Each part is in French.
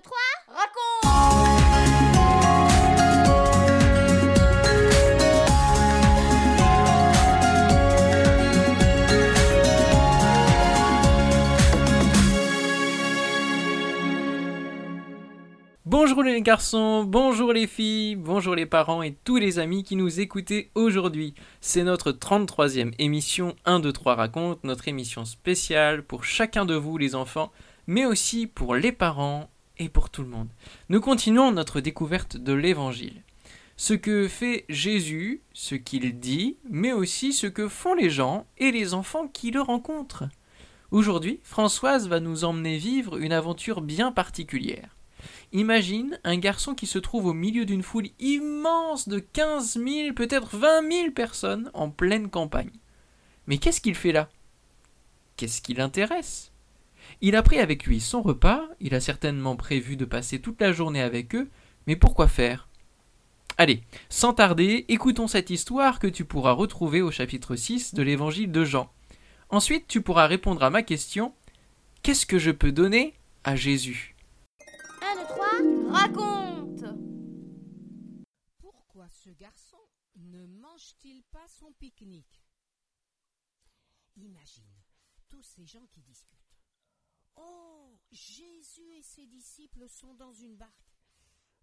2, 3, raconte Bonjour les garçons, bonjour les filles, bonjour les parents et tous les amis qui nous écoutez aujourd'hui. C'est notre 33e émission 1, 2, 3 raconte, notre émission spéciale pour chacun de vous les enfants, mais aussi pour les parents et pour tout le monde. Nous continuons notre découverte de l'évangile. Ce que fait Jésus, ce qu'il dit, mais aussi ce que font les gens et les enfants qui le rencontrent. Aujourd'hui, Françoise va nous emmener vivre une aventure bien particulière. Imagine un garçon qui se trouve au milieu d'une foule immense de 15 000, peut-être 20 000 personnes en pleine campagne. Mais qu'est-ce qu'il fait là? Qu'est-ce qui l'intéresse? Il a pris avec lui son repas, il a certainement prévu de passer toute la journée avec eux, mais pourquoi faire? Allez, sans tarder, écoutons cette histoire que tu pourras retrouver au chapitre 6 de l'évangile de Jean. Ensuite, tu pourras répondre à ma question Qu'est-ce que je peux donner à Jésus? 1, 2, 3, raconte Pourquoi ce garçon ne mange-t-il pas son pique-nique? Imagine tous ces gens qui discutent. Oh, Jésus et ses disciples sont dans une barque.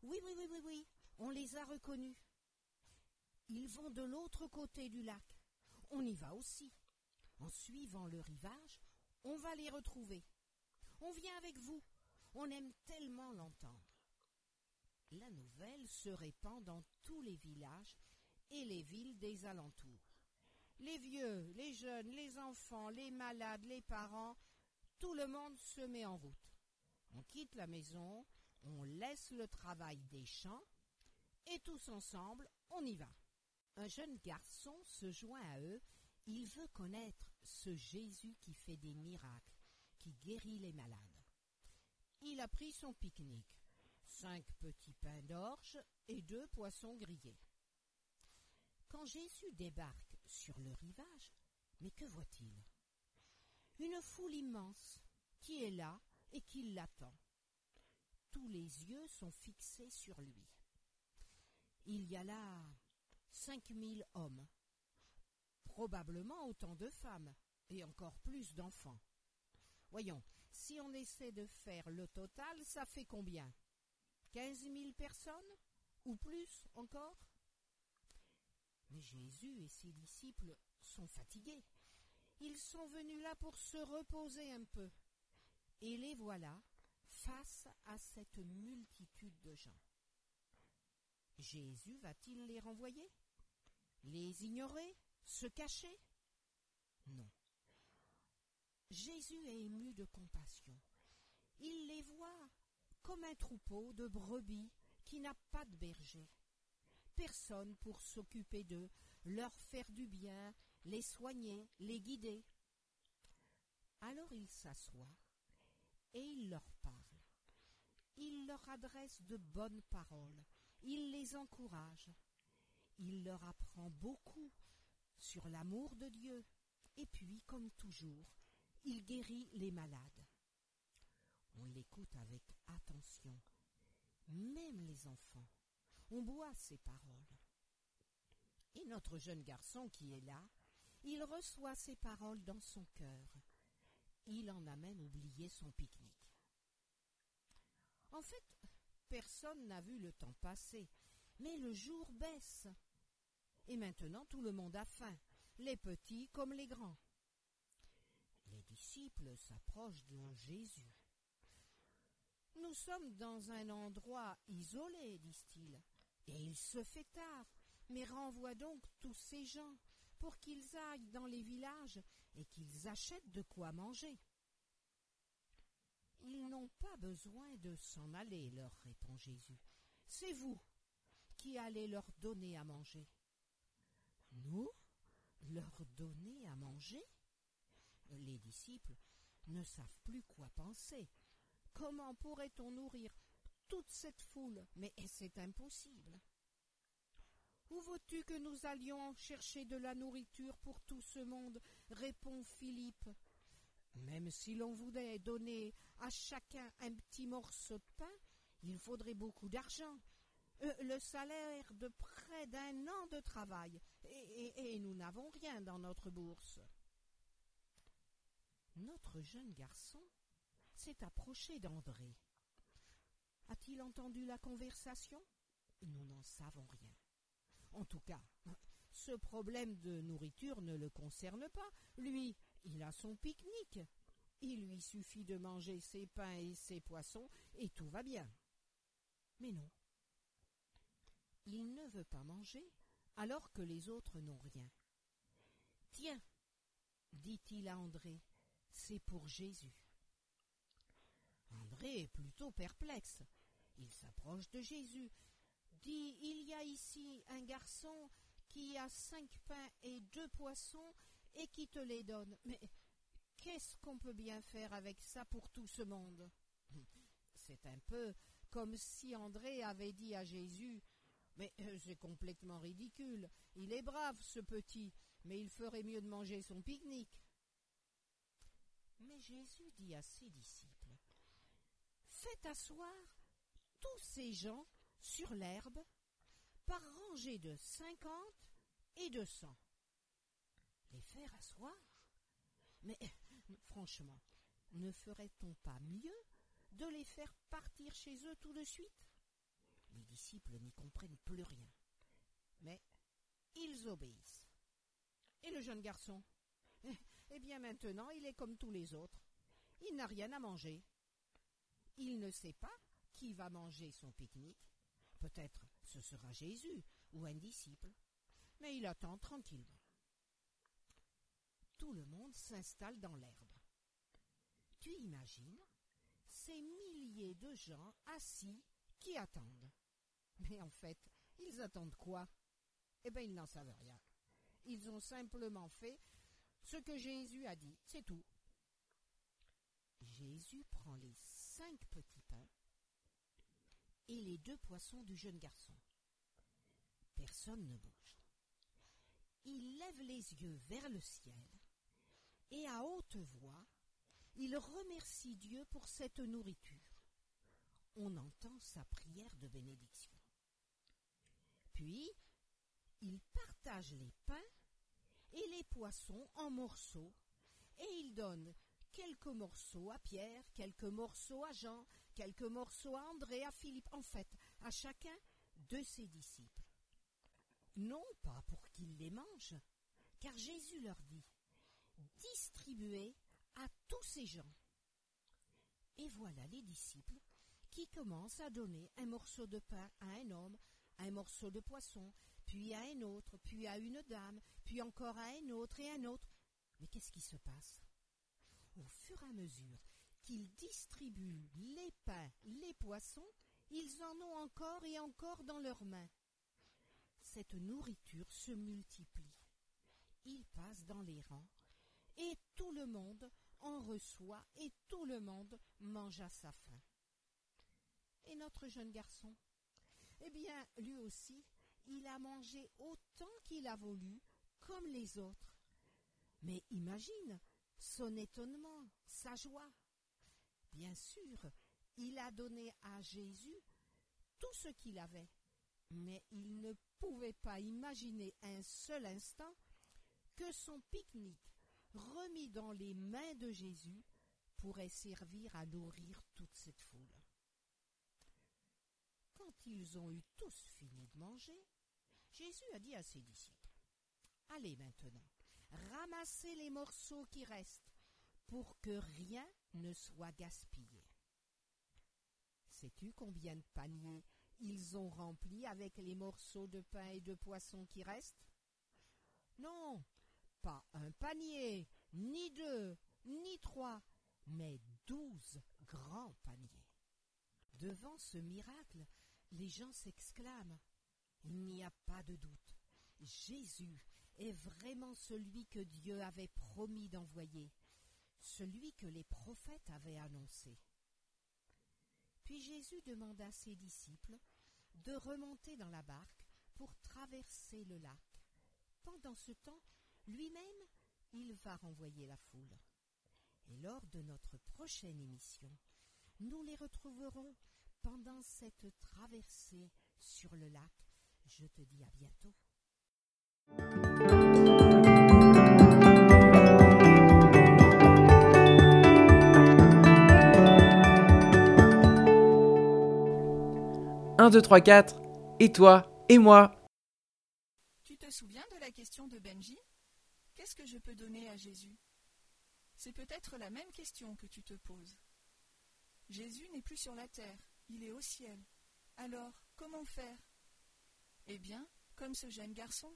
Oui, oui, oui, oui, oui, on les a reconnus. Ils vont de l'autre côté du lac. On y va aussi. En suivant le rivage, on va les retrouver. On vient avec vous. On aime tellement l'entendre. La nouvelle se répand dans tous les villages et les villes des alentours. Les vieux, les jeunes, les enfants, les malades, les parents, tout le monde se met en route. On quitte la maison, on laisse le travail des champs, et tous ensemble, on y va. Un jeune garçon se joint à eux, il veut connaître ce Jésus qui fait des miracles, qui guérit les malades. Il a pris son pique-nique, cinq petits pains d'orge et deux poissons grillés. Quand Jésus débarque sur le rivage, mais que voit-il? Une foule immense qui est là et qui l'attend. Tous les yeux sont fixés sur lui. Il y a là cinq mille hommes, probablement autant de femmes et encore plus d'enfants. Voyons, si on essaie de faire le total, ça fait combien? Quinze mille personnes Ou plus encore? Mais Jésus et ses disciples sont fatigués. Ils sont venus là pour se reposer un peu. Et les voilà face à cette multitude de gens. Jésus va-t-il les renvoyer? Les ignorer? Se cacher? Non. Jésus est ému de compassion. Il les voit comme un troupeau de brebis qui n'a pas de berger. Personne pour s'occuper d'eux, leur faire du bien, les soigner, les guider. Alors il s'assoit et il leur parle. Il leur adresse de bonnes paroles, il les encourage, il leur apprend beaucoup sur l'amour de Dieu, et puis, comme toujours, il guérit les malades. On l'écoute avec attention, même les enfants. On boit ses paroles. Et notre jeune garçon qui est là, il reçoit ces paroles dans son cœur. Il en a même oublié son pique-nique. En fait, personne n'a vu le temps passer, mais le jour baisse. Et maintenant tout le monde a faim, les petits comme les grands. Les disciples s'approchent de Jésus. Nous sommes dans un endroit isolé, disent-ils, et il se fait tard, mais renvoie donc tous ces gens pour qu'ils aillent dans les villages et qu'ils achètent de quoi manger. Ils n'ont pas besoin de s'en aller, leur répond Jésus. C'est vous qui allez leur donner à manger. Nous Leur donner à manger? Les disciples ne savent plus quoi penser. Comment pourrait-on nourrir toute cette foule? Mais c'est impossible? Où veux-tu que nous allions chercher de la nourriture pour tout ce monde répond Philippe. Même si l'on voulait donner à chacun un petit morceau de pain, il faudrait beaucoup d'argent. Euh, le salaire de près d'un an de travail, et, et nous n'avons rien dans notre bourse. Notre jeune garçon s'est approché d'André. A-t-il entendu la conversation? Nous n'en savons rien. En tout cas, ce problème de nourriture ne le concerne pas. Lui, il a son pique-nique. Il lui suffit de manger ses pains et ses poissons, et tout va bien. Mais non. Il ne veut pas manger, alors que les autres n'ont rien. Tiens, dit-il à André, c'est pour Jésus. André est plutôt perplexe. Il s'approche de Jésus, dit Il y a ici un garçon qui a cinq pains et deux poissons et qui te les donne. Mais qu'est-ce qu'on peut bien faire avec ça pour tout ce monde? C'est un peu comme si André avait dit à Jésus Mais euh, c'est complètement ridicule. Il est brave, ce petit, mais il ferait mieux de manger son pique-nique. Mais Jésus dit à ses disciples Faites asseoir tous ces gens sur l'herbe par rangées de cinquante et de cent. Les faire asseoir Mais franchement, ne ferait-on pas mieux de les faire partir chez eux tout de suite? Les disciples n'y comprennent plus rien. Mais ils obéissent. Et le jeune garçon? Eh bien maintenant, il est comme tous les autres. Il n'a rien à manger. Il ne sait pas qui va manger son pique-nique. Peut-être ce sera Jésus ou un disciple. Mais il attend tranquillement. Tout le monde s'installe dans l'herbe. Tu imagines? Ces milliers de gens assis qui attendent. Mais en fait, ils attendent quoi? Eh bien, ils n'en savent rien. Ils ont simplement fait ce que Jésus a dit, c'est tout. Jésus prend les cinq petits pains et les deux poissons du jeune garçon. Personne ne bouge. Il lève les yeux vers le ciel et à haute voix, il remercie Dieu pour cette nourriture. On entend sa prière de bénédiction. Puis, il partage les pains et les poissons en morceaux, et il donne quelques morceaux à Pierre, quelques morceaux à Jean, quelques morceaux à André, à Philippe, en fait, à chacun de ses disciples. Non pas pour qu'ils les mangent, car Jésus leur dit distribuez à tous ces gens. Et voilà les disciples qui commencent à donner un morceau de pain à un homme, un morceau de poisson, puis à un autre, puis à une dame, puis encore à un autre et un autre. Mais qu'est-ce qui se passe? Au fur et à mesure qu'ils distribuent les pains, les poissons, ils en ont encore et encore dans leurs mains. Cette nourriture se multiplie. Ils passent dans les rangs, et tout le monde en reçoit, et tout le monde mange à sa faim. Et notre jeune garçon? Eh bien, lui aussi, il a mangé autant qu'il a voulu, comme les autres. Mais imagine son étonnement, sa joie. Bien sûr, il a donné à Jésus tout ce qu'il avait, mais il ne pouvait pas imaginer un seul instant que son pique-nique, remis dans les mains de Jésus, pourrait servir à nourrir toute cette foule. Quand ils ont eu tous fini de manger, Jésus a dit à ses disciples, Allez maintenant, ramassez les morceaux qui restent, pour que rien ne soit gaspillé. Sais-tu combien de paniers ils ont remplis avec les morceaux de pain et de poisson qui restent? Non, pas un panier, ni deux, ni trois, mais douze grands paniers. Devant ce miracle, les gens s'exclament. Il n'y a pas de doute. Jésus est vraiment celui que Dieu avait promis d'envoyer, celui que les prophètes avaient annoncé. Puis Jésus demanda à ses disciples de remonter dans la barque pour traverser le lac. Pendant ce temps, lui-même, il va renvoyer la foule. Et lors de notre prochaine émission, nous les retrouverons pendant cette traversée sur le lac. Je te dis à bientôt. Un, deux, trois, quatre. Et toi Et moi Tu te souviens de la question de Benji? Qu'est-ce que je peux donner à Jésus? C'est peut-être la même question que tu te poses. Jésus n'est plus sur la terre, il est au ciel. Alors, comment faire? Eh bien, comme ce jeune garçon.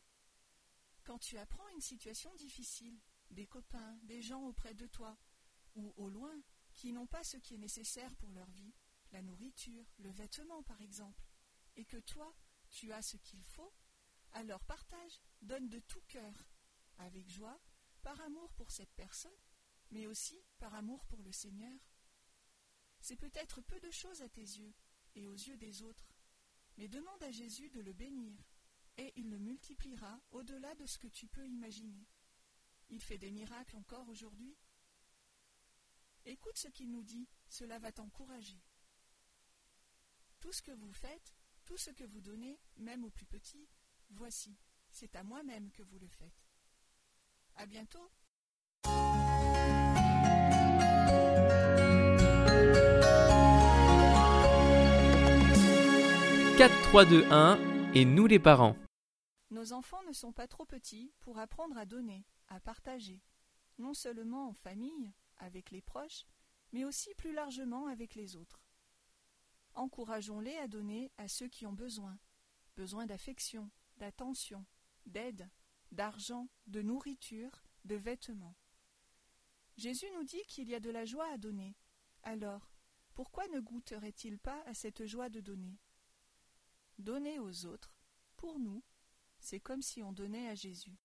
Quand tu apprends une situation difficile, des copains, des gens auprès de toi, ou au loin, qui n'ont pas ce qui est nécessaire pour leur vie, la nourriture, le vêtement par exemple, et que toi, tu as ce qu'il faut, alors partage, donne de tout cœur, avec joie, par amour pour cette personne, mais aussi par amour pour le Seigneur. C'est peut-être peu de choses à tes yeux et aux yeux des autres, mais demande à Jésus de le bénir, et il le multipliera au-delà de ce que tu peux imaginer. Il fait des miracles encore aujourd'hui. Écoute ce qu'il nous dit, cela va t'encourager. Tout ce que vous faites, tout ce que vous donnez, même aux plus petits, voici, c'est à moi-même que vous le faites. À bientôt. 4, 3, 2, 1 et nous les parents. Nos enfants ne sont pas trop petits pour apprendre à donner, à partager, non seulement en famille, avec les proches, mais aussi plus largement avec les autres. Encourageons-les à donner à ceux qui ont besoin, besoin d'affection, d'attention, d'aide, d'argent, de nourriture, de vêtements. Jésus nous dit qu'il y a de la joie à donner. Alors, pourquoi ne goûterait-il pas à cette joie de donner? Donner aux autres, pour nous, c'est comme si on donnait à Jésus.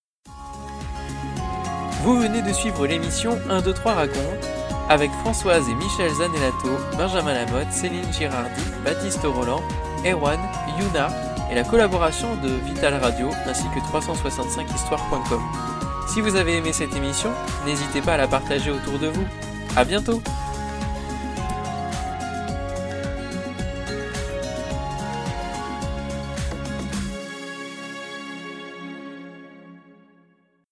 Vous venez de suivre l'émission 1, 2, 3 raconte avec Françoise et Michel Zanellato, Benjamin Lamotte, Céline Girardi, Baptiste Roland, Erwan, Yuna et la collaboration de Vital Radio ainsi que 365histoire.com. Si vous avez aimé cette émission, n'hésitez pas à la partager autour de vous. À bientôt!